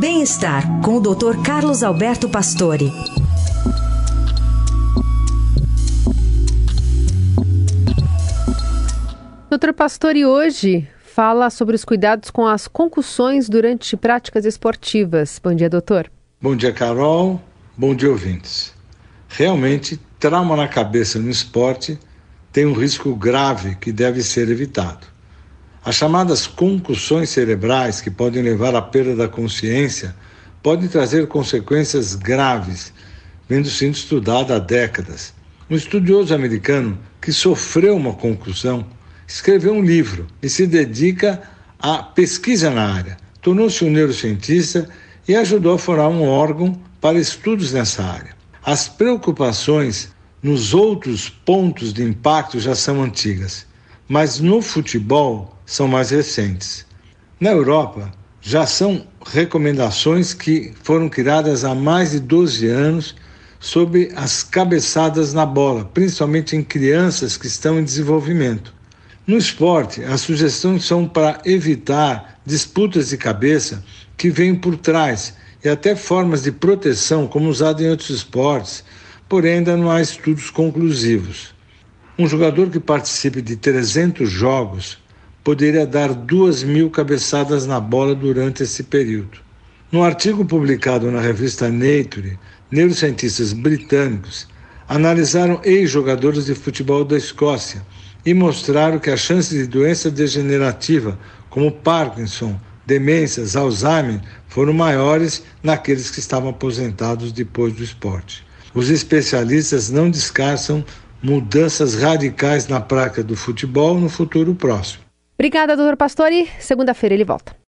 Bem-estar com o Dr. Carlos Alberto Pastore. Doutor Pastore, hoje fala sobre os cuidados com as concussões durante práticas esportivas. Bom dia, doutor. Bom dia, Carol. Bom dia, ouvintes. Realmente, trauma na cabeça no esporte tem um risco grave que deve ser evitado. As chamadas concussões cerebrais, que podem levar à perda da consciência, podem trazer consequências graves, vendo sendo estudada há décadas. Um estudioso americano que sofreu uma concussão escreveu um livro e se dedica à pesquisa na área. Tornou-se um neurocientista e ajudou a formar um órgão para estudos nessa área. As preocupações nos outros pontos de impacto já são antigas, mas no futebol são mais recentes. Na Europa, já são recomendações que foram criadas há mais de 12 anos sobre as cabeçadas na bola, principalmente em crianças que estão em desenvolvimento. No esporte, as sugestões são para evitar disputas de cabeça que vêm por trás e até formas de proteção, como usado em outros esportes, porém ainda não há estudos conclusivos. Um jogador que participe de 300 jogos poderia dar duas mil cabeçadas na bola durante esse período. No artigo publicado na revista Nature, neurocientistas britânicos analisaram ex-jogadores de futebol da Escócia e mostraram que as chances de doença degenerativa, como Parkinson, demências, Alzheimer, foram maiores naqueles que estavam aposentados depois do esporte. Os especialistas não descartam mudanças radicais na prática do futebol no futuro próximo. Obrigada, doutor Pastore. Segunda-feira ele volta.